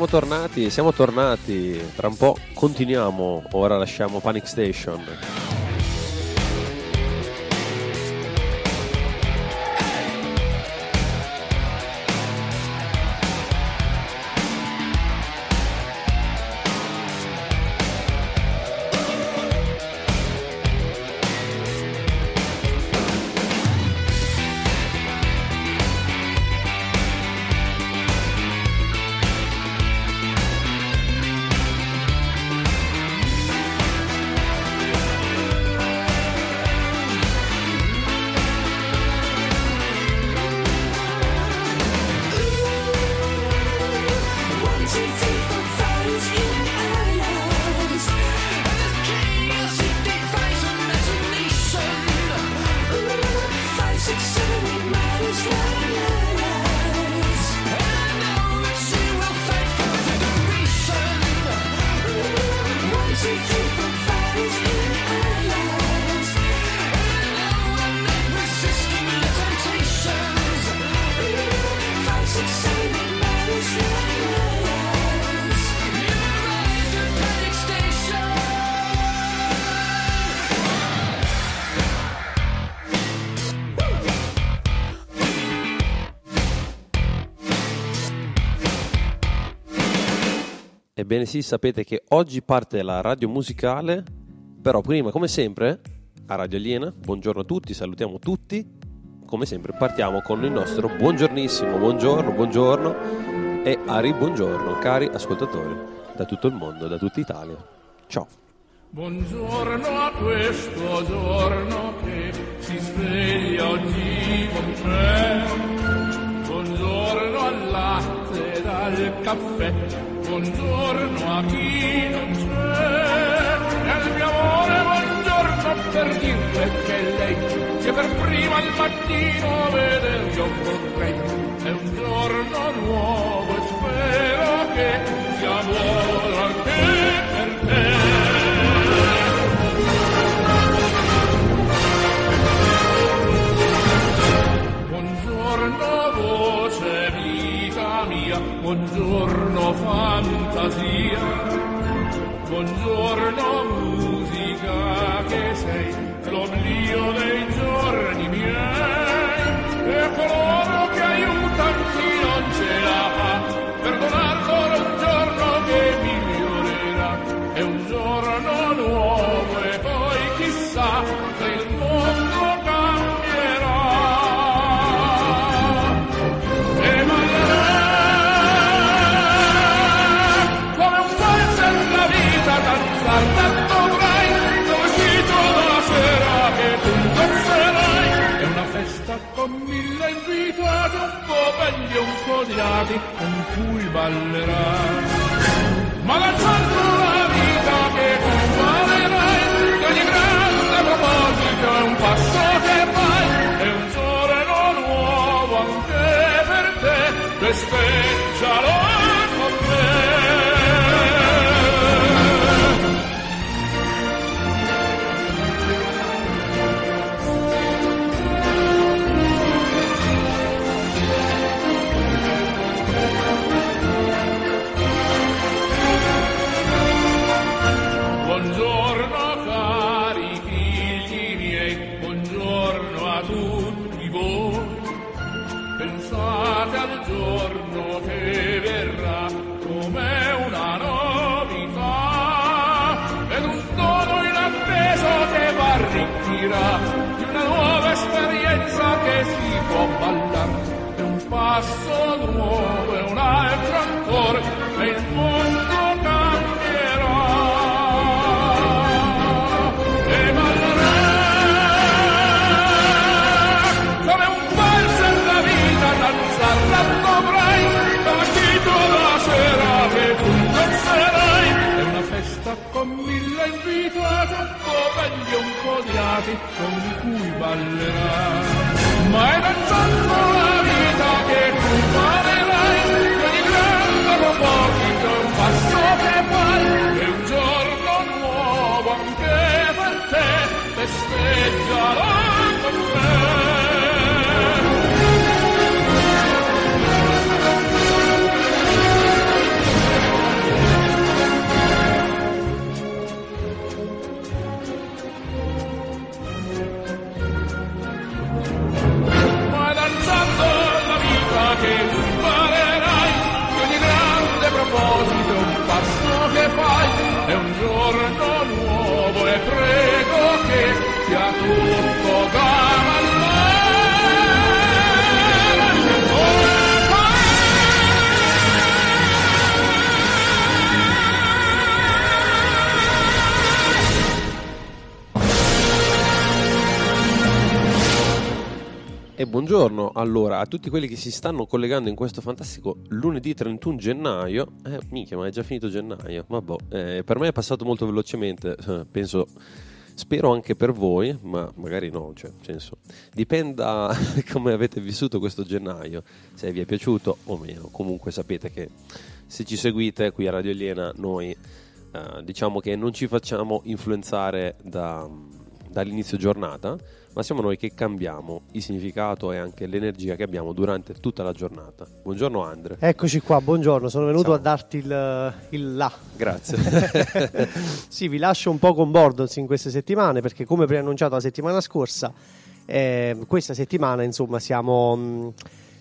Siamo tornati, siamo tornati. Tra un po' continuiamo. Ora lasciamo Panic Station. Ebbene sì, sapete che oggi parte la radio musicale, però prima, come sempre, a Radio Aliena, buongiorno a tutti, salutiamo tutti, come sempre partiamo con il nostro buongiornissimo, buongiorno, buongiorno e Ari, buongiorno, cari ascoltatori da tutto il mondo, da tutta Italia. Ciao. Buongiorno a questo giorno che si sveglia oggi con me. Buongiorno al latte al caffè. Buongiorno a chi non c'è. Al mio amore buongiorno per dirle che lei che per prima al mattino veder io vorrei. È un giorno nuovo e spero che sia buono buongiorno fantasia, buongiorno musica che sei e un po' di lati con cui ballerai ma danzando la vita che valerai di ogni grande proposito è un passo che fai è un giorno nuovo anche per te festeggialo verrà come una novità ed un dono inatteso che arricchirà di una nuova esperienza che si può ballare. È un passo nuovo stellate con cui. Ma è danzando la vita che tu imparerai, ogni grande proposito, un passo che fai, è un giorno nuovo anche per te, festeggialo. your E buongiorno allora a tutti quelli che si stanno collegando in questo fantastico lunedì 31 gennaio. Eh, minchia, ma è già finito gennaio. Vabbè, eh, per me è passato molto velocemente, eh, penso, spero anche per voi, ma magari no, cioè, senso, dipenda come avete vissuto questo gennaio, se vi è piaciuto o meno. Comunque sapete che se ci seguite qui a Radio Aliena noi eh, diciamo che non ci facciamo influenzare da, dall'inizio giornata ma siamo noi che cambiamo il significato e anche l'energia che abbiamo durante tutta la giornata. Buongiorno Andre. Eccoci qua, buongiorno, sono venuto Ciao. a darti il, il là. Grazie. sì, vi lascio un po' con Bordons in queste settimane perché come preannunciato la settimana scorsa, eh, questa settimana insomma siamo, mh,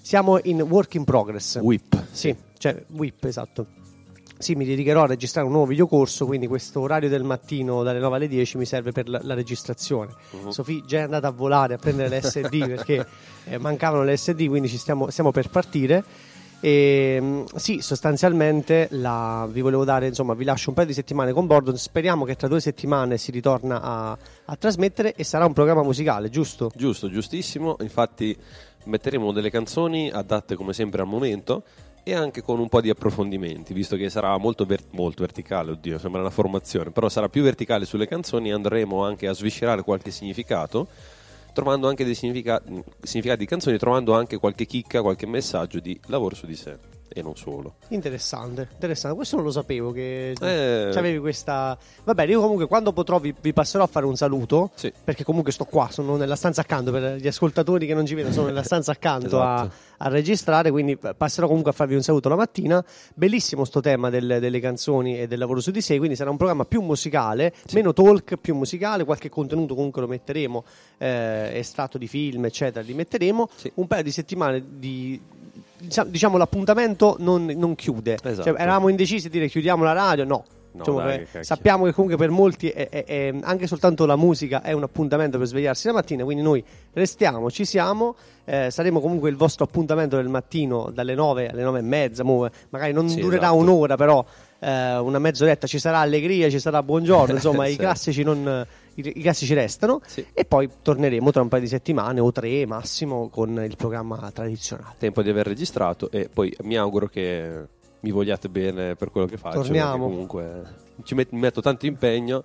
siamo in work in progress. Whip. Sì, cioè WIP, esatto. Sì, mi dedicherò a registrare un nuovo videocorso, quindi questo orario del mattino dalle 9 alle 10 mi serve per la, la registrazione. Mhm. Sofì già è andata a volare a prendere le SD perché eh, mancavano le SD, quindi ci stiamo, stiamo per partire. E, mh, sì, sostanzialmente la- vi volevo dare, insomma, vi lascio un paio di settimane con Bordon. Speriamo che tra due settimane si ritorna a, a trasmettere e sarà un programma musicale, giusto? Giusto, giustissimo. Infatti metteremo delle canzoni adatte come sempre al momento e anche con un po' di approfondimenti, visto che sarà molto, ver- molto verticale, oddio, sembra una formazione, però sarà più verticale sulle canzoni andremo anche a sviscerare qualche significato, trovando anche dei significa- significati di canzoni, trovando anche qualche chicca, qualche messaggio di lavoro su di sé e non solo. Interessante, interessante. Questo non lo sapevo che Eh. avevi questa. Va bene, io comunque quando potrò vi, vi passerò a fare un saluto. Sì. Perché comunque sto qua, sono nella stanza accanto. Per gli ascoltatori che non ci vedono, sono nella stanza accanto a, Esatto. a registrare. Quindi passerò comunque a farvi un saluto la mattina. Bellissimo sto tema del- delle canzoni e del lavoro su di sé. Quindi sarà un programma più musicale, meno talk, più musicale. Qualche contenuto comunque lo metteremo, eh, estratto di film, eccetera, li metteremo. Sì. Un paio di settimane di. Diciamo, diciamo, l'appuntamento non, non chiude. Esatto. Cioè, eravamo indecisi a dire chiudiamo la radio, no. No, Diciamo dai, che che sappiamo che comunque per molti è- è- è- anche soltanto la musica è un appuntamento per svegliarsi la mattina, quindi noi restiamo, ci siamo, eh, saremo comunque il vostro appuntamento del mattino dalle 9 alle 9 e mezza, magari non Sì, durerà esatto. un'ora però eh, una mezz'oretta, ci sarà allegria, ci sarà buongiorno, insomma i Sì. classici non... I, i classici restano Sì. e poi torneremo tra un paio di settimane o tre massimo con il programma tradizionale. Tempo di aver registrato e poi mi auguro che mi vogliate bene per quello che faccio. Torniamo. Comunque ci met- mi metto tanto impegno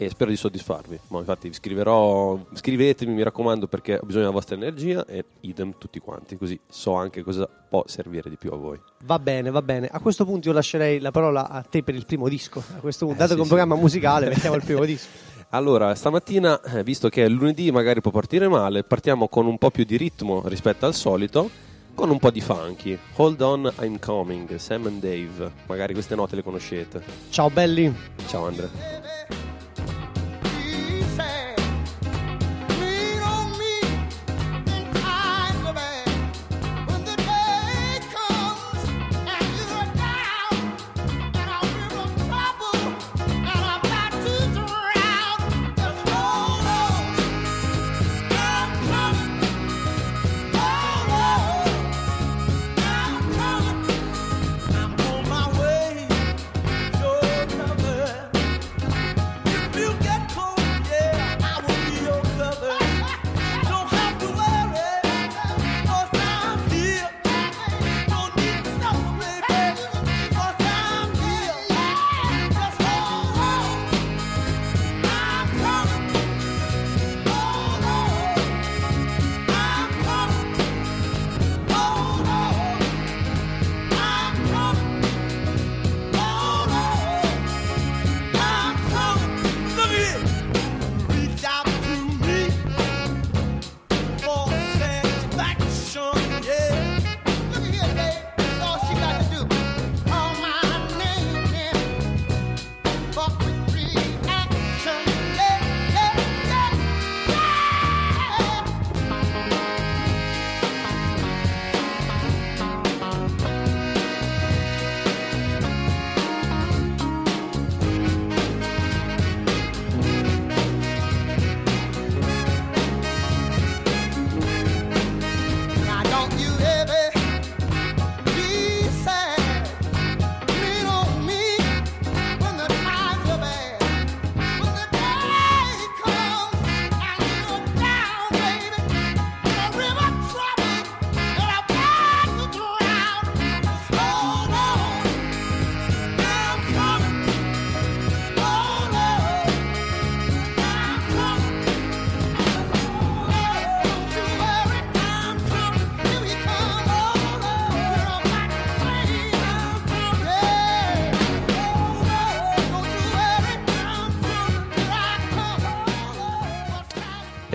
e spero di soddisfarvi. Ma infatti vi scriverò, scrivetemi mi raccomando perché ho bisogno della vostra energia e idem tutti quanti, così so anche cosa può servire di più a voi. Va bene, va bene. A questo punto io lascerei la parola a te per il primo disco. A questo punto, Eh, dato sì, che è un sì. programma musicale, mettiamo il primo disco. Allora, stamattina, eh, visto che è lunedì magari può partire male, partiamo con un po' più di ritmo rispetto al solito, con un po' di funky. Hold on, I'm coming, Sam and Dave. Magari queste note le conoscete. Ciao belli. Ciao Andre.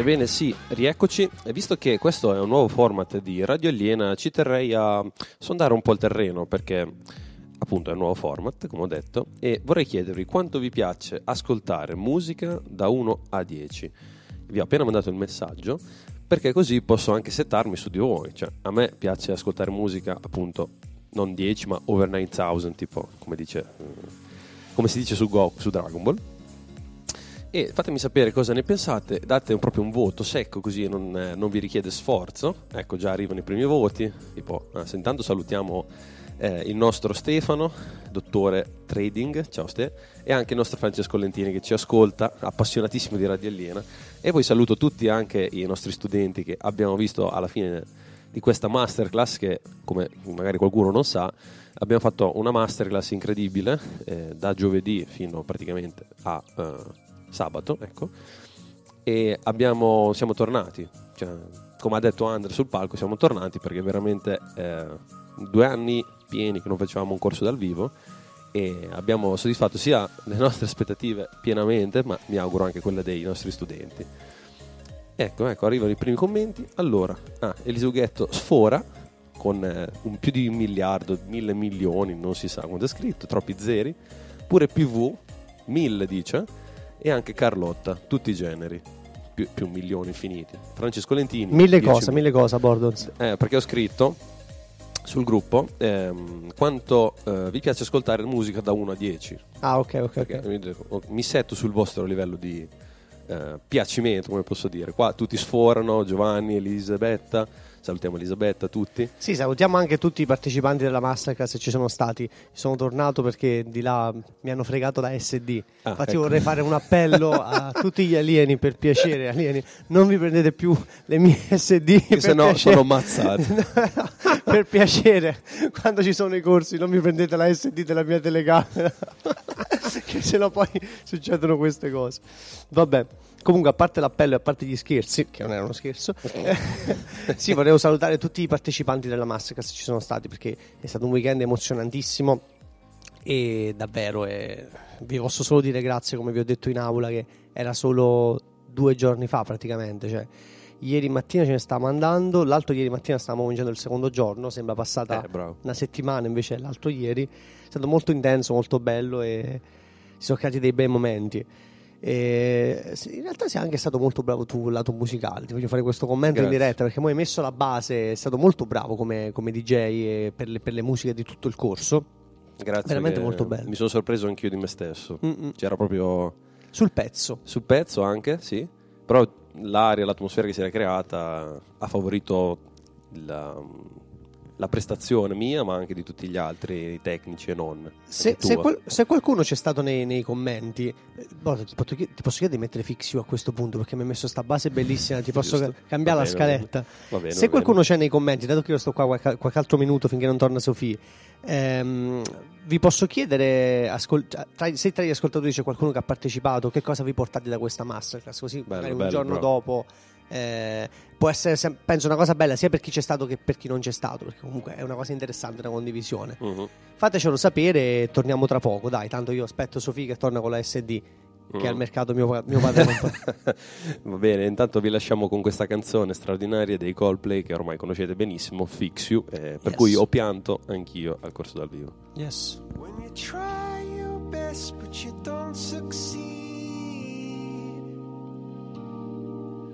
Ebbene sì, rieccoci. Visto che questo è un nuovo format di Radio Aliena, ci terrei a sondare un po' il terreno perché appunto è un nuovo format, come ho detto, e vorrei chiedervi quanto vi piace ascoltare musica da 1 a 10. Vi ho appena mandato il messaggio perché così posso anche settarmi su di voi. Cioè, a me piace ascoltare musica appunto non 10 ma over 9000 tipo come, dice, eh, come si dice su, Go, su Dragon Ball e fatemi sapere cosa ne pensate, date proprio un voto secco così non, eh, non vi richiede sforzo. Ecco, già arrivano i primi voti. Tipo, se intanto salutiamo eh, il nostro Stefano, dottore trading, ciao Ste, e anche il nostro Francesco Lentini che ci ascolta, appassionatissimo di Radio Aliena. E poi saluto tutti anche i nostri studenti che abbiamo visto alla fine di questa masterclass che, come magari qualcuno non sa, abbiamo fatto una masterclass incredibile eh, da giovedì fino praticamente a eh, sabato, ecco, e abbiamo, siamo tornati, cioè, come ha detto Andre sul palco, siamo tornati perché veramente eh, due anni pieni che non facevamo un corso dal vivo e abbiamo soddisfatto sia le nostre aspettative pienamente, ma mi auguro anche quelle dei nostri studenti. Ecco, ecco, arrivano i primi commenti. Allora, ah, Elisughetto sfora con eh, un più di un miliardo, mille milioni, non si sa quanto è scritto, troppi zeri. Pure PV, mille dice, e anche Carlotta, tutti i generi, più, più milioni infiniti. Francesco Lentini. Mille 10 cose, mille cose, Bordons. eh, perché ho scritto sul gruppo ehm, quanto eh, vi piace ascoltare musica da 1 a 10. Ah, ok, ok, Perché ok. mi, dico- mi setto sul vostro livello di eh, piacimento, come posso dire. Qua tutti sforano, Giovanni, Elisabetta, salutiamo Elisabetta, tutti. Sì, salutiamo anche tutti i partecipanti della Masterclass se ci sono stati. Sono tornato perché di là mi hanno fregato da SD. Ah, Infatti ecco. vorrei fare un appello a tutti gli alieni, per piacere, alieni, non vi prendete più le mie SD. per se no piacere. sono ammazzati. per piacere, quando ci sono i corsi non mi prendete la SD della mia telecamera. che se no poi succedono queste cose. Vabbè. Comunque, a parte l'appello e a parte gli scherzi, che non era uno scherzo, sì, volevo salutare tutti i partecipanti della Masterclass che ci sono stati perché è stato un weekend emozionantissimo e davvero eh, vi posso solo dire grazie, come vi ho detto in aula, che era solo due giorni fa praticamente. Cioè, ieri mattina ce ne stavamo andando, l'altro ieri mattina stavamo cominciando il secondo giorno, sembra passata Eh, una settimana invece l'altro ieri. È stato molto intenso, molto bello e si sono creati dei bei momenti. E sì, in realtà sei anche stato molto bravo tu lato musicale. Ti voglio fare questo commento Grazie. in diretta perché hai messo la base, è stato molto bravo come, come DJ per, le, per le musiche di tutto il corso. Grazie. Veramente molto bello. Mi sono sorpreso anch'io di me stesso. Mm-mm. C'era proprio Sul pezzo. sul pezzo anche, sì. Però l'aria, l'atmosfera che si era creata ha favorito la, la prestazione mia, ma anche di tutti gli altri tecnici e non. Se, se qual- se qualcuno c'è stato nei, nei commenti, eh, guarda, ti, posso chied- ti posso chiedere di mettere fix you a questo punto perché mi hai messo sta base bellissima. Ti posso Giusto. ca- cambiare la bene, va scaletta. Va bene, se va qualcuno c'è nei commenti, dato che io sto qua qualche, qualche altro minuto finché non torna Sofì, ehm, vi posso chiedere ascol- tra- se tra gli ascoltatori c'è qualcuno che ha partecipato, che cosa vi portate da questa masterclass? Così Bello, magari un bello, giorno bravo. dopo. Eh, può essere sem- penso una cosa bella sia per chi c'è stato che per chi non c'è stato perché comunque è una cosa interessante una condivisione Mhm. Fatecelo sapere e torniamo tra poco. Dai, tanto io aspetto Sofì che torna con la SD. Che Mm. al mercato mio, mio padre non può. Va bene, intanto vi lasciamo con questa canzone straordinaria dei Coldplay che ormai conoscete benissimo, Fix You, eh, per Yes. cui ho pianto anch'io al corso dal vivo. Yes. When you try your best but you don't succeed.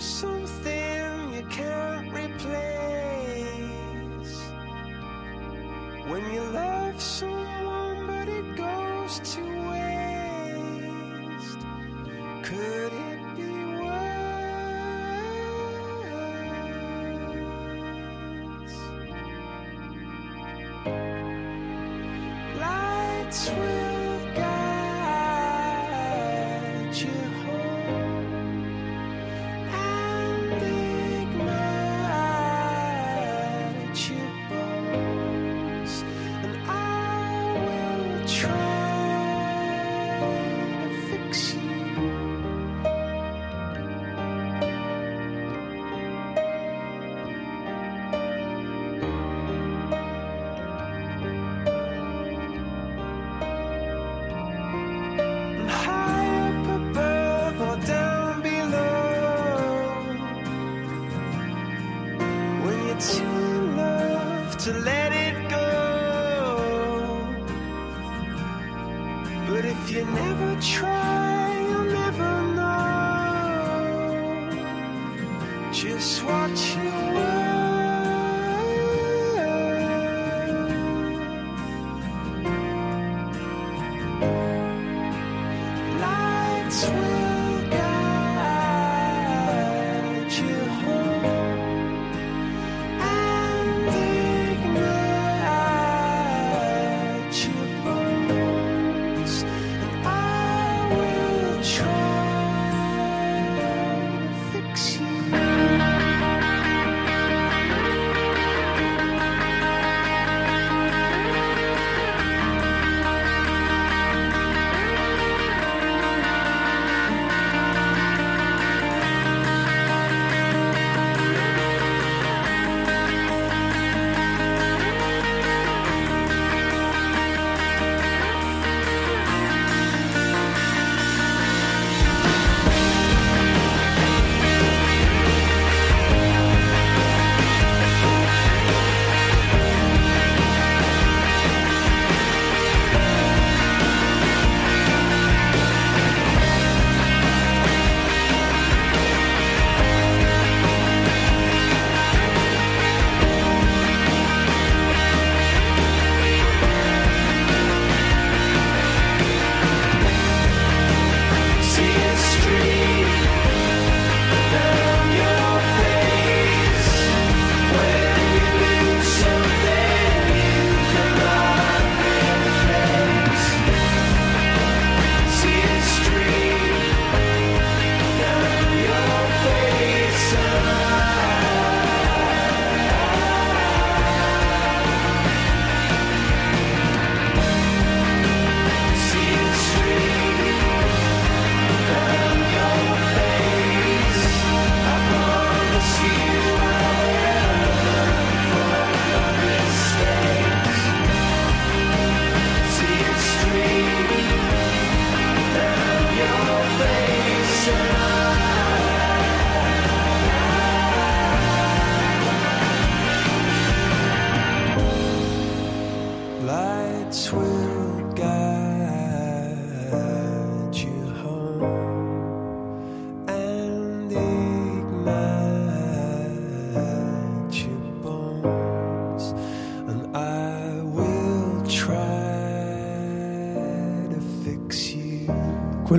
something you can't replace When you love someone but it goes to waste Could it be worse? Lights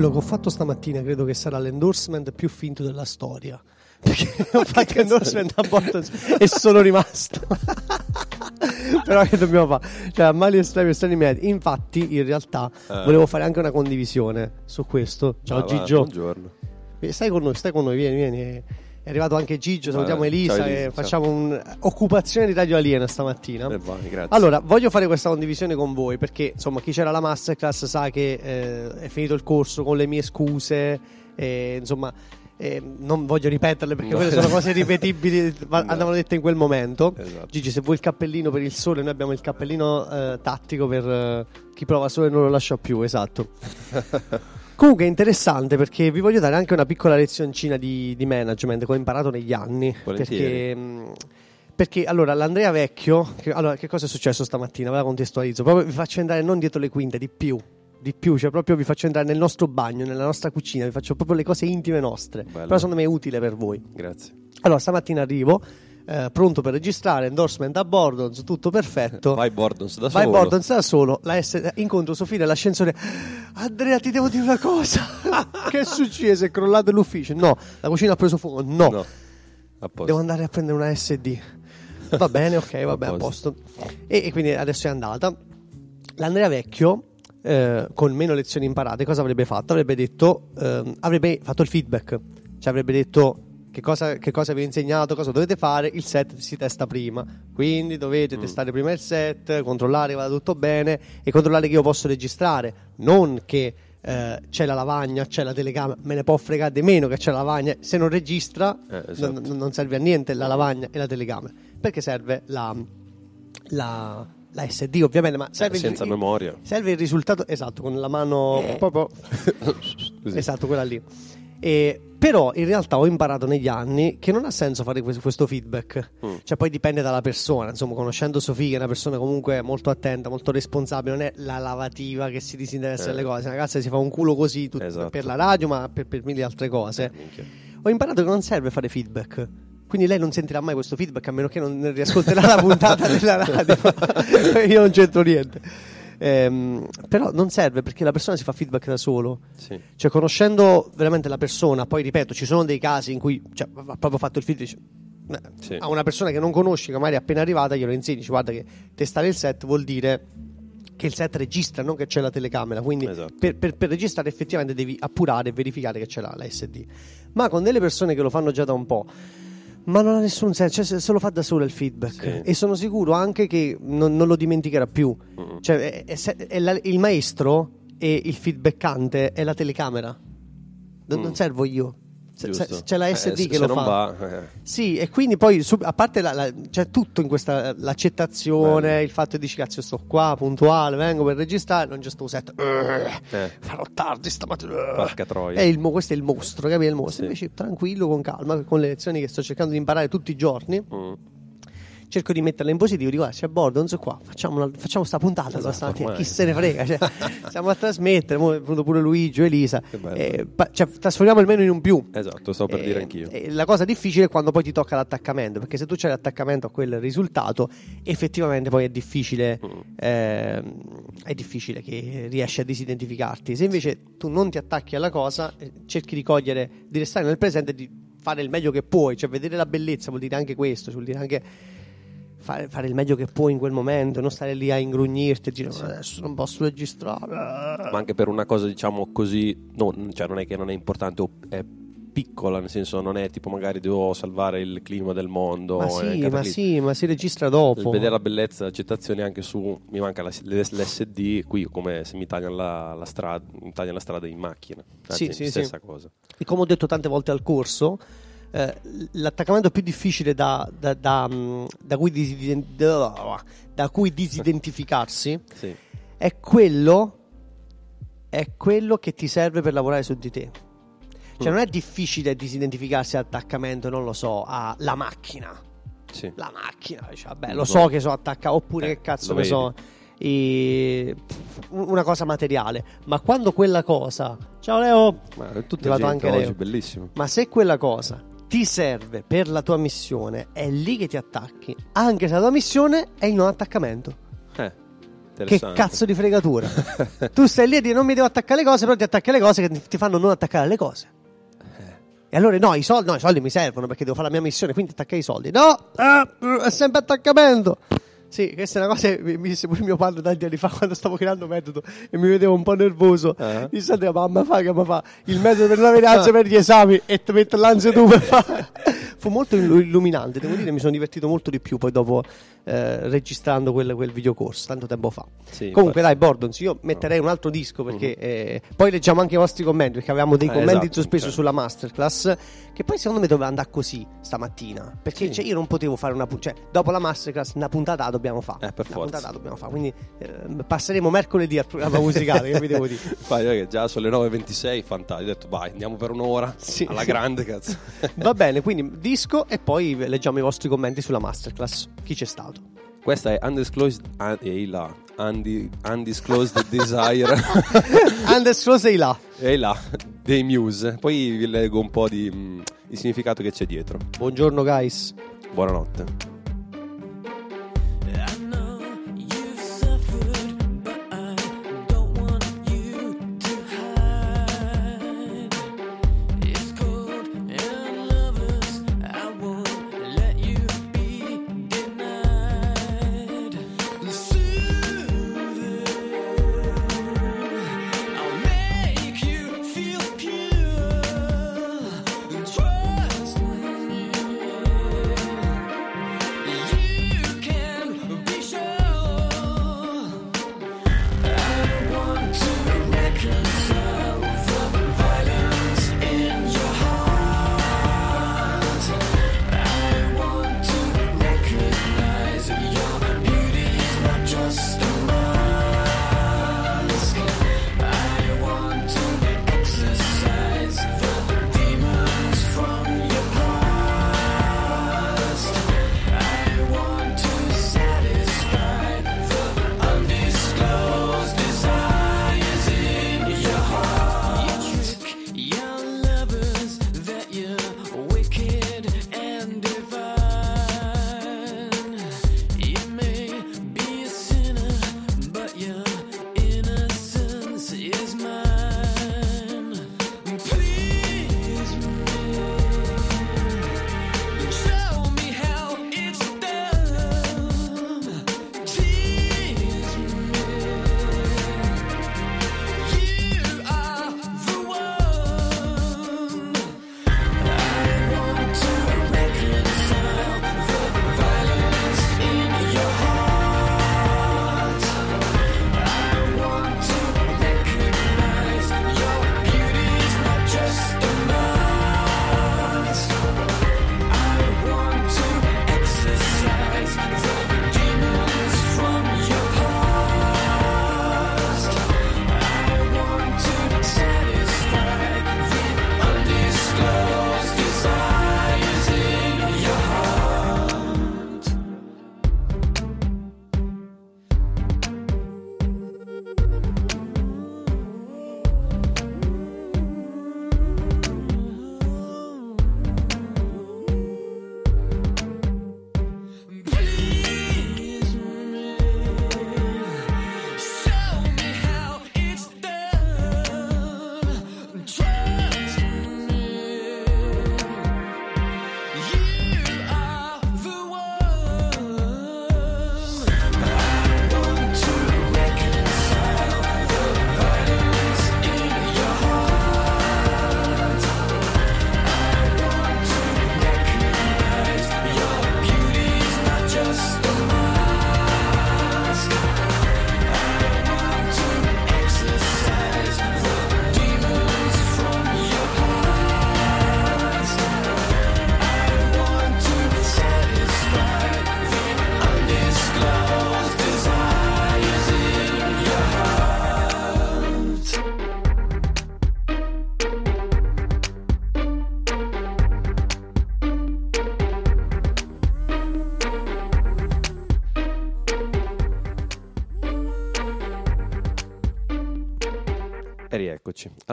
Quello che ho fatto stamattina credo che sarà l'endorsement più finto della storia. Perché ho fatto endorsement a Bortons e sono rimasto. Però che dobbiamo fare? Cioè, mali estremi estremi medi. Infatti, in realtà, volevo fare anche una condivisione su questo. Ciao Ah, va, Gigio. buongiorno. Eh, Stai con noi, stai con noi, vieni, vieni. È arrivato anche Gigio, salutiamo Ah, Elisa ciao, Elisa, e facciamo un'occupazione di Radio Aliena stamattina. Eh, vai. Allora, voglio fare questa condivisione con voi perché, insomma, chi c'era alla masterclass sa che eh, è finito il corso con le mie scuse, e, insomma, eh, non voglio ripeterle perché No. quelle sono cose ripetibili, No. andavano dette in quel momento. Esatto. Gigi, se vuoi il cappellino per il sole, noi abbiamo il cappellino eh, tattico per eh, chi prova sole e non lo lascia più, esatto. Comunque è interessante perché vi voglio dare anche una piccola lezioncina di, di management che ho imparato negli anni. Perché, mh, perché allora l'Andrea Vecchio, che, allora, che cosa è successo stamattina? Ve la contestualizzo. Proprio vi faccio entrare non dietro le quinte, di più. Di più, cioè proprio vi faccio entrare nel nostro bagno, nella nostra cucina, vi faccio proprio le cose intime nostre. Bello. Però secondo me è utile per voi. Grazie. Allora, stamattina arrivo, eh, pronto per registrare, endorsement a bordo, tutto perfetto. Vai Bordons da Vai solo. Bordons da solo, la S- incontro Sofia nell'ascensore. Andrea, ti devo dire una cosa. che è successo? È crollato l'ufficio? No, la cucina ha preso fuoco? No. No. Devo andare a prendere una SD. Va bene, ok, vabbè, a A posto. E, e quindi adesso è andata. L'Andrea Vecchio, eh, con meno lezioni imparate, cosa avrebbe fatto? Avrebbe detto, ehm, avrebbe fatto il feedback, cioè avrebbe detto che cosa, che cosa vi ho insegnato, cosa dovete fare, il set si testa prima. Quindi dovete testare prima il set, controllare che vada tutto bene e controllare che io posso registrare, non che eh, c'è la lavagna, c'è la telecamera, me ne può fregare di meno che c'è la lavagna, se non registra Eh, esatto. non, non serve a niente la lavagna e la telecamera, perché serve la, la, la SD ovviamente, ma serve Eh, senza il, memoria. Serve il risultato esatto, con la mano proprio Così. esatto, quella lì. E, però in realtà ho imparato negli anni che non ha senso fare questo, feedback. Mm. Cioè, poi dipende dalla persona. Insomma, conoscendo Sofì, che è una persona comunque molto attenta, molto responsabile, non è la lavativa che si disinteressa Eh. delle cose. Una ragazza si fa un culo così tut- Esatto. per la radio, ma per, per mille altre cose. Eh. Ho imparato che non serve fare feedback. Quindi lei non sentirà mai questo feedback a meno che non riascolterà la puntata della radio. Io non c'entro niente. Ehm, però non serve perché la persona si fa feedback da solo. Sì. Cioè, conoscendo veramente la persona, poi ripeto, ci sono dei casi in cui cioè, ha proprio fatto il feedback. Sì. A una persona che non conosci, che magari è appena arrivata, glielo insegni. dici, Guarda, che testare il set vuol dire che il set registra, non che c'è la telecamera. Quindi Esatto. per, per- per registrare effettivamente devi appurare e verificare che c'è la, la SD. Ma con delle persone che lo fanno già da un po'. Ma non ha nessun senso, cioè se, lo fa da solo il feedback. Sì. E sono sicuro anche che non, non lo dimenticherà più. Mm. Cioè, è- è è la- il maestro e il feedbackante è la telecamera. Non, Mm. non servo io. Giusto. c'è la Eh, SD se- che lo fa. va, eh. Sì, e quindi poi sub- a parte la, la- c'è tutto in questa l'accettazione, Bello. il fatto di dici cazzo sto qua, puntuale, vengo per registrare, non c'è sto set. Eh. Farò tardi stamattina. Porca troia. È il questo è il mostro, capi? È il mostro. Sì. Invece tranquillo, con calma, con le lezioni che sto cercando di imparare tutti i giorni, Mm. Cerco di metterle in positivo, dico guarda, c'è a bordo, non so qua, facciamo, una- facciamo sta puntata Esatto, stamattina, chi se ne frega, cioè, siamo a trasmettere, è venuto pure Luigi Elisa, eh, pa- cioè, trasformiamo il meno in un più. Esatto, stavo per Eh, dire anch'io. eh, la cosa difficile è quando poi ti tocca l'attaccamento, perché se tu c'hai l'attaccamento a quel risultato, effettivamente poi è difficile, Mm. ehm, è difficile che riesci a disidentificarti. Se invece tu non ti attacchi alla cosa, eh, cerchi di cogliere, di restare nel presente e di fare il meglio che puoi, cioè vedere la bellezza vuol dire anche questo, vuol dire anche fare, fare il meglio che puoi in quel momento, non stare lì a ingrugnirti e dire "Ma adesso non posso registrare. Ma anche per una cosa, diciamo così, non, cioè non è che non è importante, è piccola, nel senso non è tipo magari devo salvare il clima del mondo. Ma eh, sì, ma sì, ma si registra Il dopo. vedere la bellezza, l'accettazione anche su mi manca la- l'SD qui come se mi tagliano la, la strada mi tagliano la strada in macchina Anzi, Sì, sì, stessa sì. cosa E come ho detto tante volte al corso, eh, l'attaccamento più difficile da, da- da, mm, da cui, disiden- da cui disidentificarsi sì. è quello, è quello che ti serve per lavorare su di te. Cioè, Mm. non è difficile disidentificarsi all'attaccamento, non lo so, alla macchina. Sì. La macchina, dice, vabbè, Lo lo so. che sono attaccato, oppure Eh, che cazzo ne so. una cosa materiale, ma quando quella cosa, ciao Leo, ma è tutta gente anche oggi Leo. bellissimo ma se quella cosa ti serve per la tua missione, è lì che ti attacchi, anche se la tua missione è il non attaccamento. eh, Che cazzo di fregatura. tu stai lì a dire non mi devo attaccare alle cose, però ti attacchi alle cose che ti fanno non attaccare alle cose. E allora no, i soldi, no, i soldi mi servono perché devo fare la mia missione, quindi attaccare i soldi. No, ah, è sempre attaccamento. Sì, questa è una cosa che mi disse pure mio padre tanti anni fa quando stavo creando metodo e mi vedevo un po' nervoso. Ah. Mi sa mamma fa che mi fa il metodo per la veranza per gli esami e ti metto l'ansia tu per fare. Fu molto illu- illuminante, devo dire, mi sono divertito molto di più poi dopo eh, registrando quel, quel videocorso, tanto tempo fa. Sì, Comunque infatti. dai, Bordons, io metterei un altro disco perché eh, poi leggiamo anche i vostri commenti, perché avevamo dei Eh, commenti in esatto, sospeso cioè. sulla masterclass, che poi secondo me doveva andare così stamattina, perché Sì. cioè, io non potevo fare una puntata, cioè dopo la masterclass una puntata dobbiamo fare, Eh, per una forza. puntata dobbiamo fare, quindi eh, passeremo mercoledì al programma musicale, che vi devo dire. Fai, che già sono le 9.26 fantastico ho detto vai andiamo per un'ora Sì. alla grande cazzo Va bene, quindi disco e poi leggiamo i vostri commenti sulla masterclass. Chi c'è stato? questa è Undisclosed ah, ehi là Undi- Undisclosed Desire Rose sei là. e là dei Muse poi vi leggo un po' di, mh, di significato che c'è dietro Buongiorno guys. buonanotte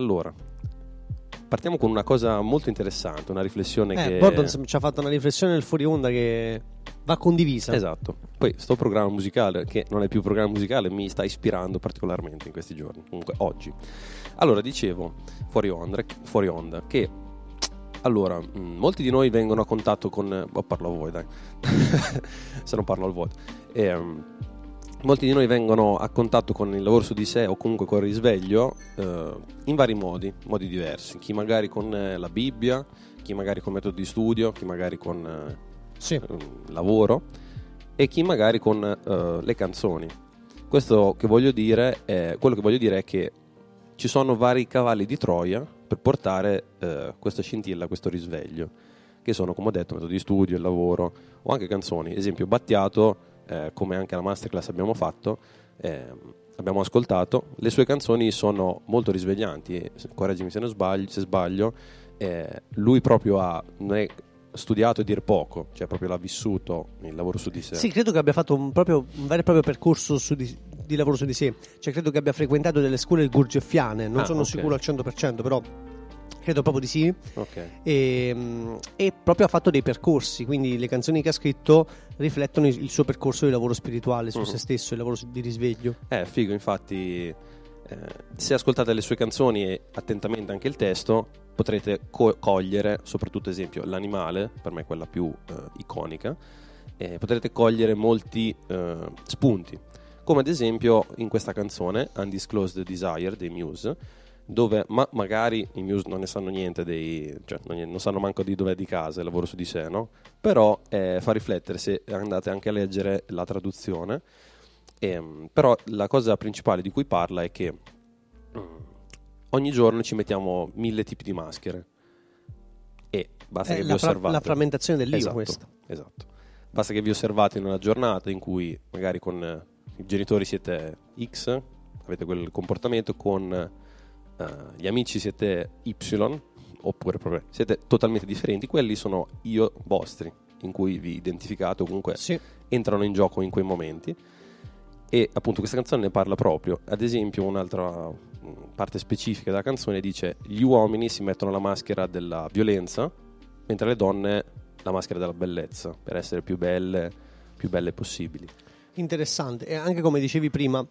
Allora, partiamo con una cosa molto interessante, una riflessione Eh, che... Gordon ci ha fatto una riflessione nel fuori onda che va condivisa. Esatto. Poi sto programma musicale, che non è più programma musicale, mi sta ispirando particolarmente in questi giorni, comunque oggi. Allora, dicevo, fuori onda, fuori onda che... Allora, mh, molti di noi vengono a contatto con... Oh, parlo a voi, dai. Se non parlo al vuoto. Ehm, molti di noi vengono a contatto con il lavoro su di sé o comunque con il risveglio eh, in vari modi, modi diversi. Chi magari con eh, la Bibbia, chi magari con metodo di studio, chi magari con... eh, Sì. lavoro e chi magari con eh, le canzoni. Questo che voglio dire è, quello che voglio dire è che ci sono vari cavalli di Troia per portare eh, questa scintilla, questo risveglio, che sono, come ho detto, metodo di studio, il lavoro o anche canzoni. Esempio, Battiato, eh, come anche alla masterclass abbiamo fatto, eh, abbiamo ascoltato, le sue canzoni sono molto risveglianti, se- correggimi se, sbaglio, se sbaglio, eh, lui proprio ha non è studiato e dir poco, cioè proprio l'ha vissuto il lavoro su di sé. Sì, credo che abbia fatto un, proprio, un vero e proprio percorso di, di lavoro su di sé. Cioè, credo che abbia frequentato delle scuole gurgeffiane. Non Ah, sono ok. sicuro al 100%, però credo proprio di sì. Ok. E, mm, e proprio ha fatto dei percorsi. Quindi le canzoni che ha scritto riflettono il, suo percorso di lavoro spirituale su Mhm. se stesso, il lavoro di risveglio. Eh, figo, infatti, eh, se ascoltate le sue canzoni e attentamente anche il testo, potrete co- cogliere, soprattutto esempio, l'animale, per me è quella più eh, iconica, eh, potrete cogliere molti eh, spunti, come ad esempio in questa canzone, Undisclosed Desire dei Muse, dove ma- magari i Muse non ne sanno niente, dei, cioè non, non sanno manco di dov'è di casa il lavoro su di sé, no? Però eh, fa riflettere se andate anche a leggere la traduzione. Ehm, però la cosa principale di cui parla è che mm, ogni giorno ci mettiamo mille tipi di maschere e basta È che vi la, fra- osservate. la frammentazione dell'io esatto, questa. esatto. Basta che vi osservate in una giornata in cui magari con eh, i genitori siete X, avete quel comportamento, con eh, gli amici siete Y, oppure proprio siete totalmente differenti, quelli sono io vostri, in cui vi identificate o comunque Sì. entrano in gioco in quei momenti. E appunto questa canzone ne parla proprio. Ad esempio, un'altra mm, parte specifica della canzone dice: Gli uomini si mettono la maschera della violenza, mentre le donne la maschera della bellezza, per essere più belle, più belle possibili. Interessante. E anche come dicevi prima,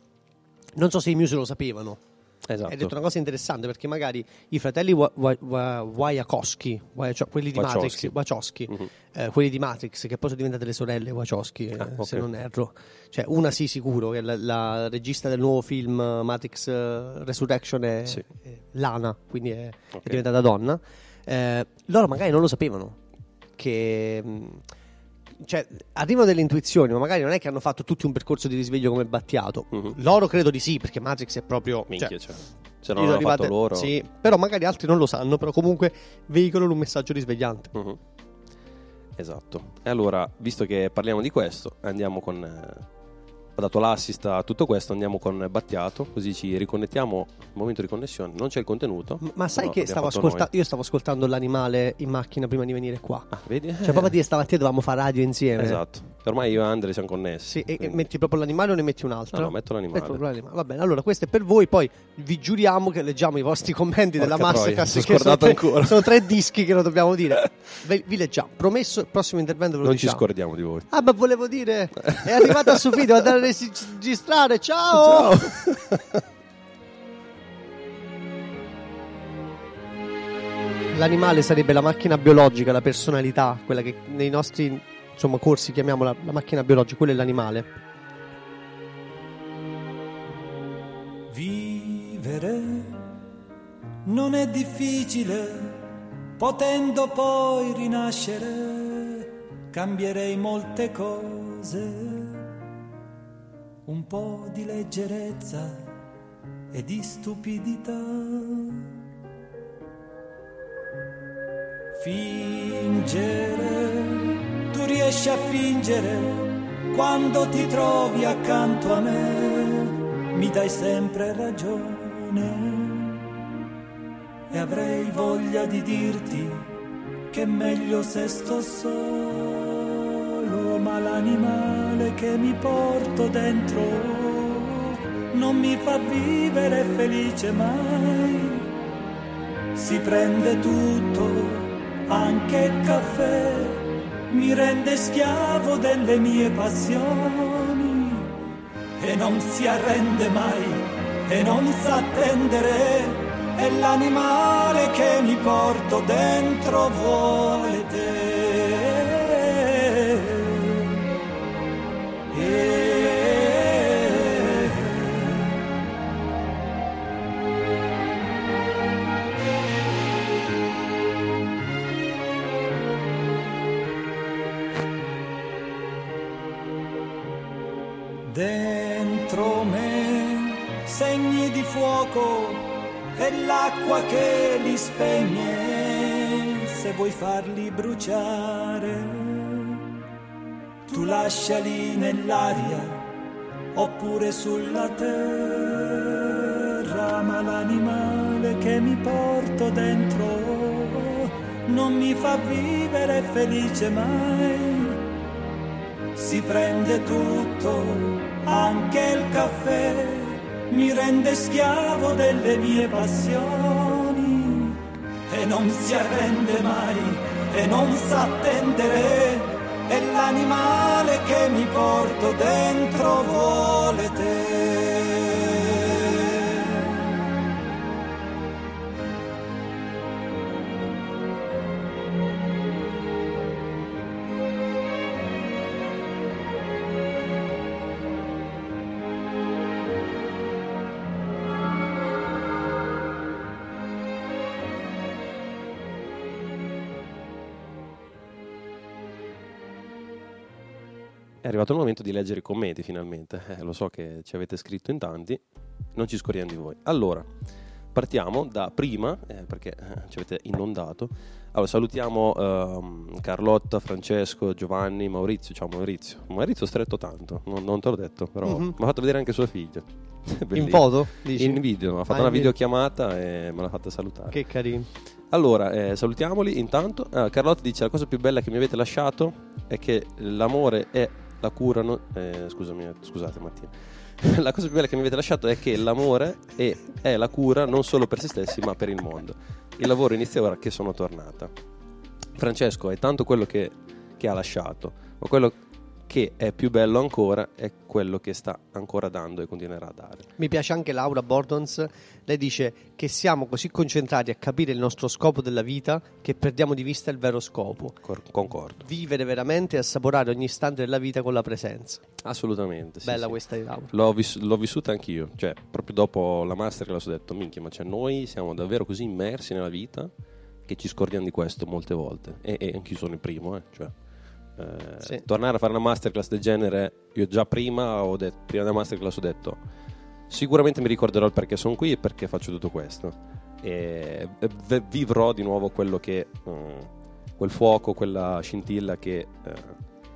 non so se i Muse lo sapevano. Esatto. Hai detto una cosa interessante perché magari i fratelli Wa- Wa- Wa- Wachowski, Wa- cioè quelli di Wachowski. Matrix, Wachowski, Mhm. eh, quelli di Matrix, che poi sono diventate le sorelle Wachowski, eh, Ah, ok. se non erro. Cioè, una sì, sicuro, che è la, la regista del nuovo film eh, Matrix eh, Resurrection è, Sì. è Lana, quindi è, è Ok. diventata donna. Eh, loro magari non lo sapevano che mh, cioè, arrivano delle intuizioni, ma magari non è che hanno fatto tutti un percorso di risveglio come Battiato. Mhm. Loro credo di sì, perché Matrix è proprio Minchia, cioè, cioè, se non l'hanno fatto loro. Sì, però magari altri non lo sanno, però comunque veicolano un messaggio risvegliante. Mhm. Esatto. E allora, visto che parliamo di questo, andiamo con. eh, ho dato l'assist a tutto questo, andiamo con Battiato, così ci riconnettiamo. Momento di connessione, non c'è il contenuto. Ma sai che stavo ascoltando? Io stavo ascoltando l'animale in macchina prima di venire qua. Ah, vedi? Cioè, proprio a dire stamattina dovevamo fare radio insieme. Esatto. Ormai io e Andre siamo connessi. Sì, e- e, quindi- metti proprio l'animale o ne metti un altro? No, no, metto l'animale. Metto proprio l'animale. Va bene, allora questo è per voi. Poi vi giuriamo che leggiamo i vostri commenti della Porca che mi sono tre, ancora. sono tre dischi che lo dobbiamo dire. Vi leggiamo. Promesso, il prossimo intervento ve lo Non ci diciamo. scordiamo di voi. Ah, ma volevo dire, è arrivata a suo video, a registrare. Ciao! L'animale sarebbe la macchina biologica, la personalità, quella che nei nostri insomma, corsi chiamiamo la, la macchina biologica, quello è l'animale. Vivere non è difficile, potendo poi rinascere, cambierei molte cose. Un po' di leggerezza e di stupidità. Fingere, tu riesci a fingere quando ti trovi accanto a me, mi dai sempre ragione e avrei voglia di dirti che è meglio se sto solo, ma l'animale che mi porto dentro non mi fa vivere felice mai. Si prende tutto, anche il caffè, mi rende schiavo delle mie passioni e non si arrende mai e non sa attendere, è l'animale che mi porto dentro vuole fuoco e l'acqua che li spegne. Se vuoi farli bruciare. Tu lasciali nell'aria oppure sulla terra, ma l'animale che mi porto dentro non mi fa vivere felice mai. Si prende tutto, anche il caffè, mi rende schiavo delle mie passioni e non si arrende mai e non sa attendere, è l'animale che mi porto dentro vuole te. È arrivato il momento di leggere i commenti finalmente. Eh, lo so che ci avete scritto in tanti, non ci scorriamo di voi. Allora, partiamo da prima, eh, perché eh, ci avete inondato. Allora, salutiamo ehm, Carlotta, Francesco, Giovanni, Maurizio. Ciao Maurizio. Maurizio stretto tanto, non, non te l'ho detto, però Mhm. mi ha fatto vedere anche sua figlia. In foto? Dici? In video, ha fatto Ah, una videochiamata e me l'ha fatta salutare. Che carino. Allora, eh, salutiamoli intanto. Ah, Carlotta dice: La cosa più bella che mi avete lasciato è che l'amore è cura. no- eh, scusami, scusate, Mattia. La cosa più bella che mi avete lasciato è che l'amore è, è la cura non solo per se stessi, ma per il mondo. Il lavoro inizia ora che sono tornata. Francesco è tanto quello che, che ha lasciato, ma quello che è più bello ancora è quello che sta ancora dando e continuerà a dare. Mi piace anche Laura Bordons. Lei dice che siamo così concentrati a capire il nostro scopo della vita che perdiamo di vista il vero scopo. Cor- concordo. Vivere veramente e assaporare ogni istante della vita con la presenza. Assolutamente. sì, Bella sì. questa di Laura. L'ho, vis- l'ho vissuta anch'io, cioè proprio dopo la masterclass ho detto minchia ma cioè, noi siamo davvero così immersi nella vita che ci scordiamo di questo molte volte e, e anch'io sono il primo, eh, cioè, eh, Sì. tornare a fare una masterclass del genere, io già prima, ho detto, prima della masterclass ho detto sicuramente mi ricorderò il perché sono qui e perché faccio tutto questo e v- vivrò di nuovo quello che, mm, quel fuoco, quella scintilla che eh,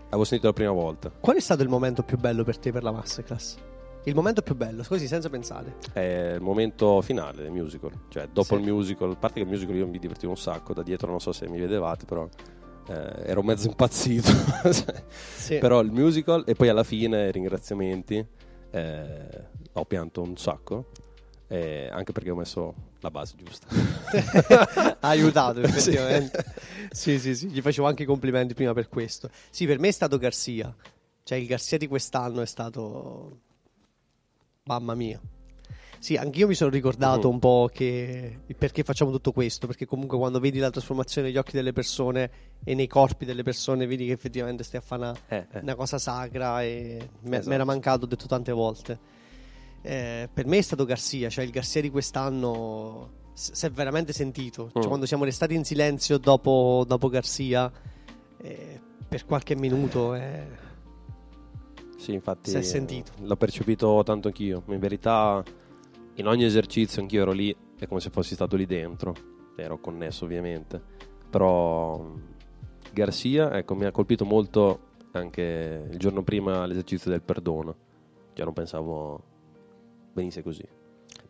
avevo sentito la prima volta. Qual è stato il momento più bello per te per la masterclass? Il momento più bello, così senza pensare. È il momento finale del musical. Cioè, dopo Sì. il musical, a parte che il musical io mi divertivo un sacco, da dietro non so se mi vedevate, però eh, ero mezzo impazzito. Sì. Però il musical e poi alla fine ringraziamenti. eh, ho pianto un sacco. eh, anche perché ho messo la base giusta. ha aiutato effettivamente. sì, sì, sì, gli facevo anche i complimenti prima per questo. Sì, per me è stato Garcia. Cioè il Garcia di quest'anno è stato mamma mia. Sì, anch'io mi sono ricordato Mhm. un po' che perché facciamo tutto questo, perché comunque quando vedi la trasformazione negli occhi delle persone e nei corpi delle persone, vedi che effettivamente stai a fare una, Eh, eh. una cosa sacra e mi Esatto. era mancato, ho detto tante volte. Eh, per me è stato Garcia, cioè il Garcia di quest'anno s- si è veramente sentito. Cioè, Mm. quando siamo restati in silenzio dopo, dopo Garcia, eh, per qualche minuto, eh, Sì, infatti Si è sentito. l'ho percepito tanto anch'io. In verità, in ogni esercizio anch'io ero lì, è come se fossi stato lì dentro. Ero connesso ovviamente. Però Garcia, ecco, mi ha colpito molto anche il giorno prima l'esercizio del perdono. Cioè non pensavo venisse così.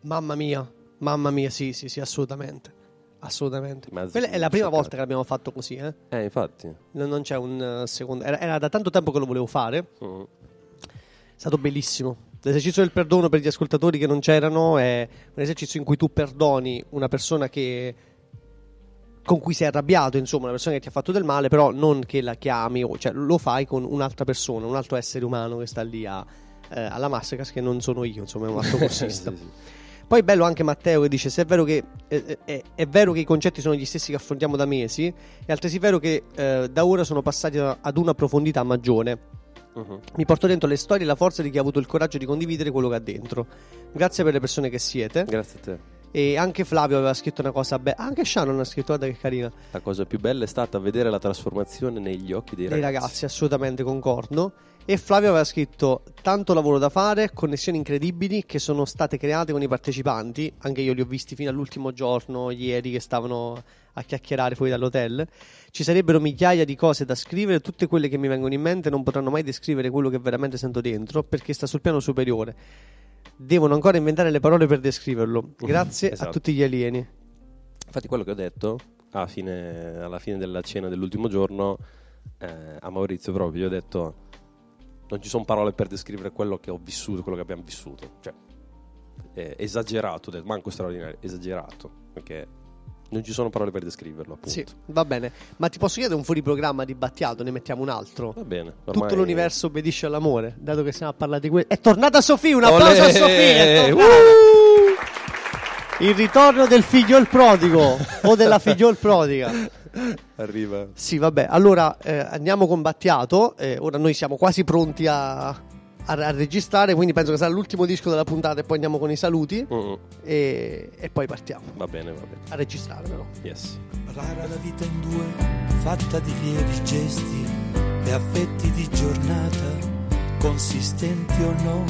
mamma mia, mamma mia, sì, sì, sì, assolutamente. Assolutamente. Mezzo Quella è la prima volta che l'abbiamo fatto così, eh? Eh, infatti. Non, non c'è un eh, secondo. Era, era da tanto tempo che lo volevo fare. Mm. È stato bellissimo. L'esercizio del perdono per gli ascoltatori che non c'erano è un esercizio in cui tu perdoni una persona che con cui sei arrabbiato, insomma, una persona che ti ha fatto del male, però non che la chiami, o, cioè lo fai con un'altra persona, un altro essere umano che sta lì a, eh, alla Masterclass, che non sono io, insomma, è un altro corsista. Sì, sì. Poi è bello anche Matteo che dice: Se è vero che, eh, eh, è vero che i concetti sono gli stessi che affrontiamo da mesi, è altresì vero che eh, da ora sono passati ad una profondità maggiore. Mhm. Mi porto dentro le storie e la forza di chi ha avuto il coraggio di condividere quello che ha dentro. Grazie per le persone che siete. Grazie a te. E anche Flavio aveva scritto una cosa bella. Anche Shannon ha scritto, guarda che carina. La cosa più bella è stata vedere la trasformazione negli occhi dei Dei ragazzi. ragazzi, assolutamente concordo. E Flavio aveva scritto tanto lavoro da fare, connessioni incredibili che sono state create con i partecipanti. Anche io li ho visti fino all'ultimo giorno, ieri, che stavano a chiacchierare fuori dall'hotel. Ci sarebbero migliaia di cose da scrivere, tutte quelle che mi vengono in mente non potranno mai descrivere quello che veramente sento dentro, perché sta sul piano superiore. Devono ancora inventare le parole per descriverlo. Grazie a Esatto. tutti gli alieni. Infatti, quello che ho detto a fine- alla fine della cena dell'ultimo giorno eh, a Maurizio proprio, gli ho detto: Non ci sono parole per descrivere quello che ho vissuto, quello che abbiamo vissuto. Cioè, è esagerato, manco straordinario, esagerato. Perché non ci sono parole per descriverlo, appunto. Sì, va bene. Ma ti posso chiedere un fuori programma di Battiato? Ne mettiamo un altro? Va bene. Tutto ormai- l'universo obbedisce all'amore, dato che stiamo a parlare di questo. È tornata Sofì, un applauso Olè! a Sofì. è tornata. Il ritorno del figliol prodigo o della figliol prodiga. Arriva. Sì, vabbè, allora eh, andiamo con Battiato. eh, ora noi siamo quasi pronti a, a- a registrare, quindi penso che sarà l'ultimo disco della puntata e poi andiamo con i saluti Mm, e, e poi partiamo va bene, va bene. a registrare però. Yes. Rara la vita in due, fatta di lievi gesti e affetti di giornata, consistenti o no,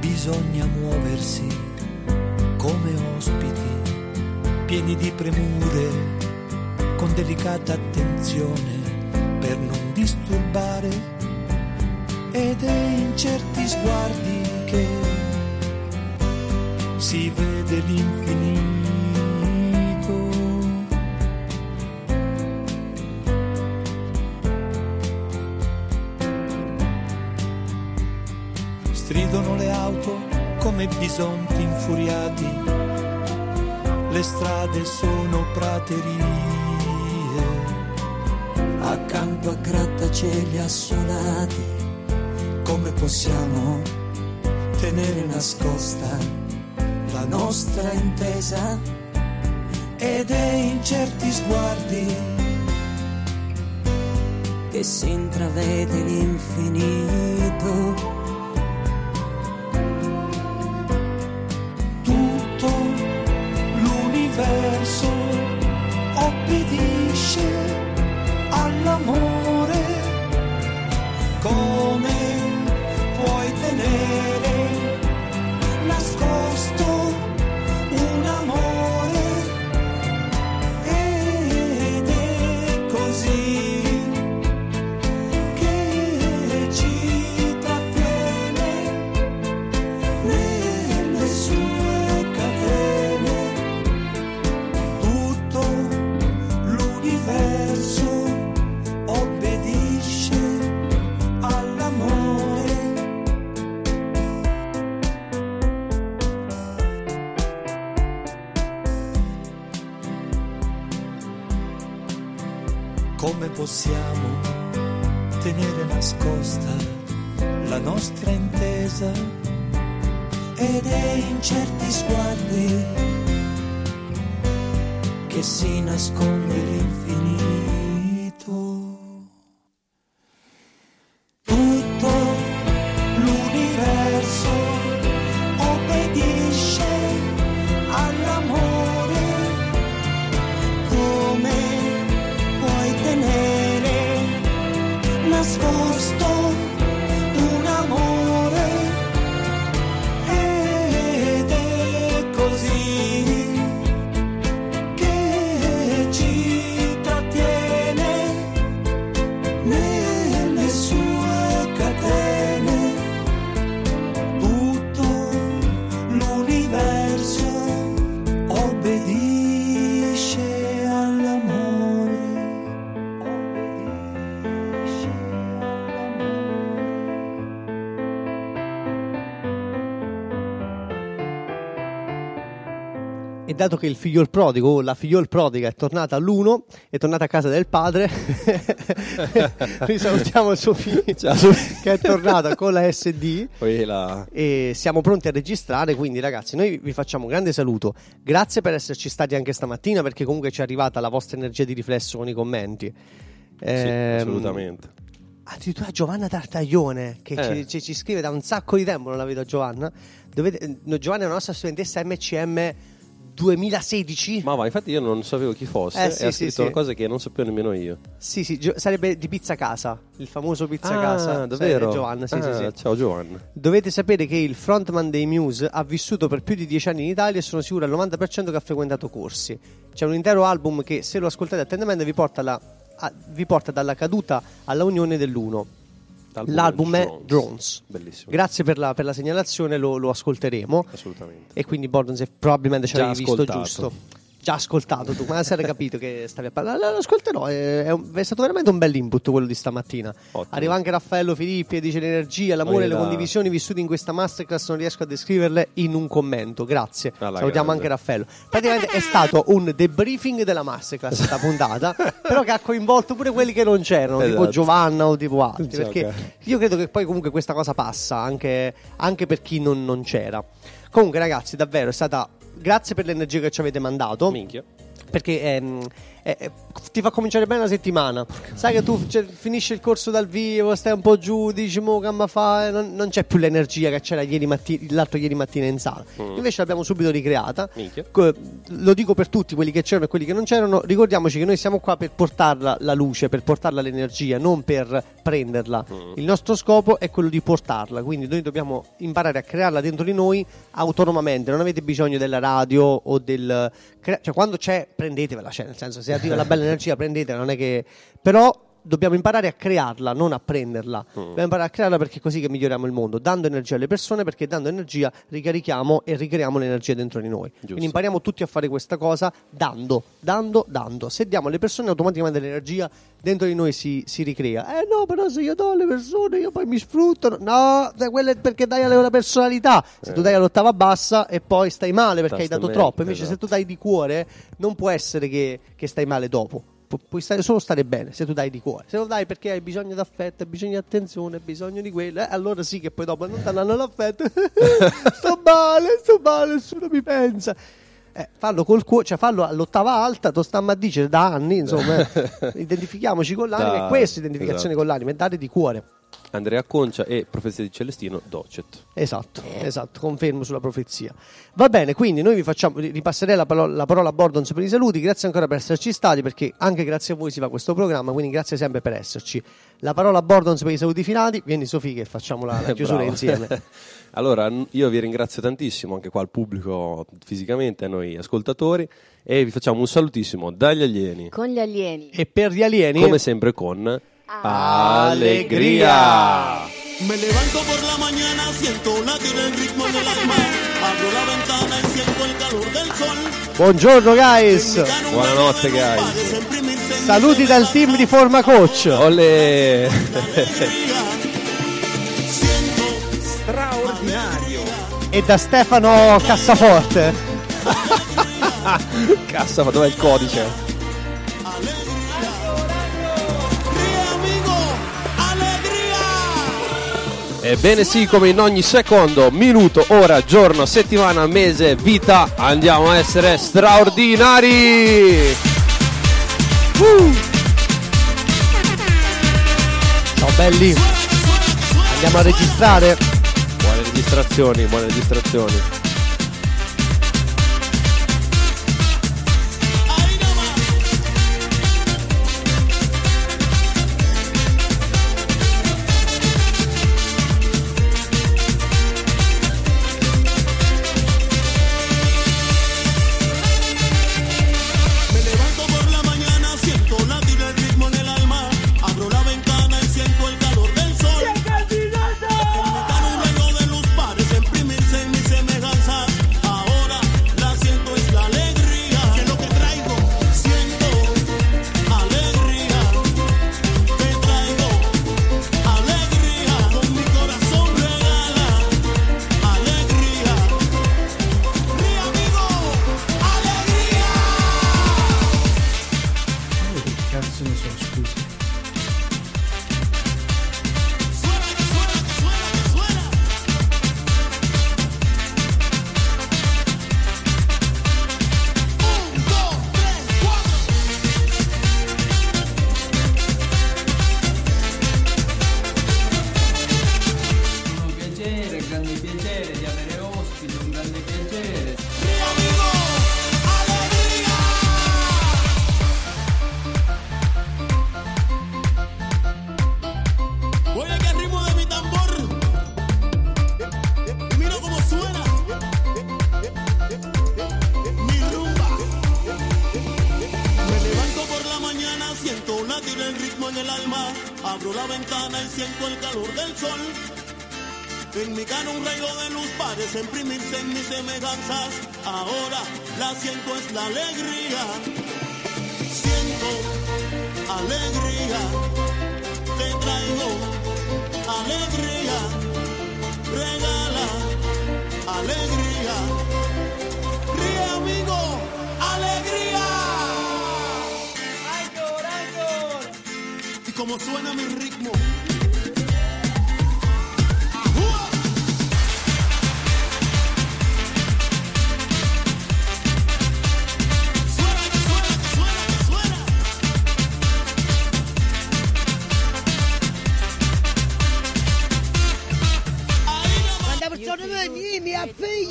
bisogna muoversi pieni di premure, con delicata attenzione per non disturbare ed è in certi sguardi che si vede l'infinito. Stridono le auto come bisonti infuriati, le strade sono praterie. accanto a grattacieli assolati, come possiamo tenere nascosta la nostra intesa? Ed è in certi sguardi Che si intravede l'infinito, all'amore. Certi sguardi che si nasconde dato che il figliol prodigo o la figliol prodiga è tornata all'uno, è tornata a casa del padre, risalutiamo il suo figlio che è tornata con la SD la... e siamo pronti a registrare. Quindi, ragazzi, noi vi facciamo un grande saluto. Grazie per esserci stati anche stamattina, perché comunque ci è arrivata la vostra energia di riflesso con i commenti. Sì, Ehm, assolutamente. Addirittura Giovanna Tartaglione che Eh. ci, ci- ci scrive da un sacco di tempo, non la vedo Giovanna. Dovete, eh, Giovanna è una nostra studentessa MCM 2016. Ma va, infatti io non sapevo chi fosse Eh, sì, e ha sì, scritto sì. una cosa che non sapevo nemmeno io. Sì, sì, Gio- sarebbe di Pizza Casa, il famoso Pizza ah, Casa. davvero? Giovanna, sì, sì, Ah, sì. Ciao Giovanna. Dovete sapere che il frontman dei Muse ha vissuto per più di dieci anni in Italia e sono sicuro al 90% che ha frequentato corsi. C'è un intero album che, se lo ascoltate attentamente, vi porta, alla- a- vi porta dalla caduta alla unione dell'uno. L'album è Drones. Bellissimo. Grazie per la, per la segnalazione, lo, lo ascolteremo. Assolutamente. E quindi Bordon se probabilmente ci avevi visto giusto. Già ascoltato tu, ma sei capito che stavi a parlare. Lo ascolterò, è, è un- è stato veramente un bel input quello di stamattina. Ottimo. Arriva anche Raffaello Filippi e dice l'energia, l'amore e le condivisioni vissute in questa masterclass non riesco a descriverle in un commento. Grazie. Alla Salutiamo grande. anche Raffaello. Praticamente è stato un debriefing della masterclass questa puntata, però che ha coinvolto pure quelli che non c'erano, tipo Esatto. Giovanna o tipo altri. Sì, perché io credo che poi comunque questa cosa passa anche, anche per chi non, non c'era. Comunque, ragazzi, davvero è stata. Grazie per l'energia che ci avete mandato. Minchia. Perché ehm, eh, eh, ti fa cominciare bene la settimana. Sai che tu cioè, finisci il corso dal vivo, stai un po' giù, dici mo che fa, non, non c'è più l'energia che c'era ieri matti- l'altro ieri mattina in sala. Invece l'abbiamo subito ricreata. Co- Lo dico per tutti quelli che c'erano e quelli che non c'erano. Ricordiamoci che noi siamo qua per portarla la luce, per portarla l'energia, non per prenderla. Il nostro scopo è quello di portarla. Quindi noi dobbiamo imparare a crearla dentro di noi autonomamente. Non avete bisogno della radio o del. crea- cioè, quando c'è, prendetevela. Cioè, nel senso, se arriva la bella energia, prendetela. Non è che. Però. Dobbiamo imparare a crearla, non a prenderla. Dobbiamo imparare a crearla perché è così che miglioriamo il mondo, dando energia alle persone, perché dando energia ricarichiamo e ricreiamo l'energia dentro di noi. Quindi impariamo tutti a fare questa cosa dando, dando, dando. Se diamo alle persone automaticamente l'energia dentro di noi si, si ricrea. Eh no, però se io do alle persone io poi mi sfruttano. No, eh, quello è perché dai alle una personalità. Se tu dai all'ottava bassa e poi stai male perché hai dato troppo. Invece se esatto. tu dai di cuore non può essere che, che stai male dopo. Pu- puoi stare- solo stare bene se tu dai di cuore. Se lo dai perché hai bisogno d'affetto, hai bisogno di attenzione, hai bisogno di quello, eh, allora sì che poi dopo non ti danno l'affetto. sto male, sto male, nessuno mi pensa. Eh, fallo col cuore, cioè fallo all'ottava alta, tu stammo a dire da anni, insomma, eh. identifichiamoci con l'anima, Da- è questa identificazione esatto. con l'anima, è dare di cuore. Andrea Concia e Profezia di Celestino Docet. Esatto, esatto, confermo sulla profezia. Va bene, quindi noi vi facciamo, ripasserei la, palo- la parola a Bordons per i saluti, grazie ancora per esserci stati, perché anche grazie a voi si fa questo programma, quindi grazie sempre per esserci. La parola a Bordons per i saluti finali, vieni Sofì che facciamo la, la chiusura insieme. allora, io vi ringrazio tantissimo, anche qua al pubblico fisicamente, a noi ascoltatori, e vi facciamo un salutissimo dagli alieni, Con gli alieni. E per gli alieni... come sempre con Allegria! Me levanto por la mañana, siento latir el ritmo del alma. Abro la ventana y siento el calor del sol. Buongiorno guys, Buonanotte, guys. Saluti dal team di Forma Coach. Olè! Straordinario. E da Stefano Cassaforte. Cassa, ma dov'è il codice? Ebbene sì, come in ogni secondo, minuto, ora, giorno, settimana, mese, vita, andiamo a essere straordinari! Ciao belli, andiamo a registrare. Buone registrazioni, buone registrazioni.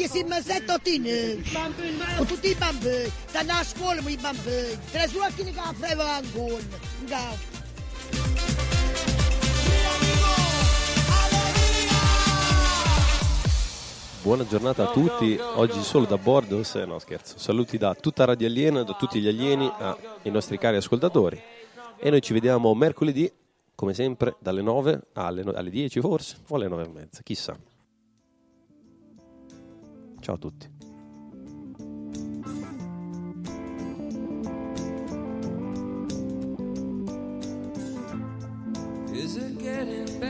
Si mi sette ottine. Con tutti i bambini. Stanno a scuola i bambini. Te le sue che freva ancora. Nga. buona giornata a tutti. Oggi solo da Bordos, eh, no scherzo. Saluti da tutta Radio Aliena, da tutti gli alieni, ai nostri cari ascoltatori. E noi ci vediamo mercoledì, come sempre, dalle 9 alle, no- alle 10 forse, o alle 9 e mezza, chissà. Ciao a tutti. Is it getting better?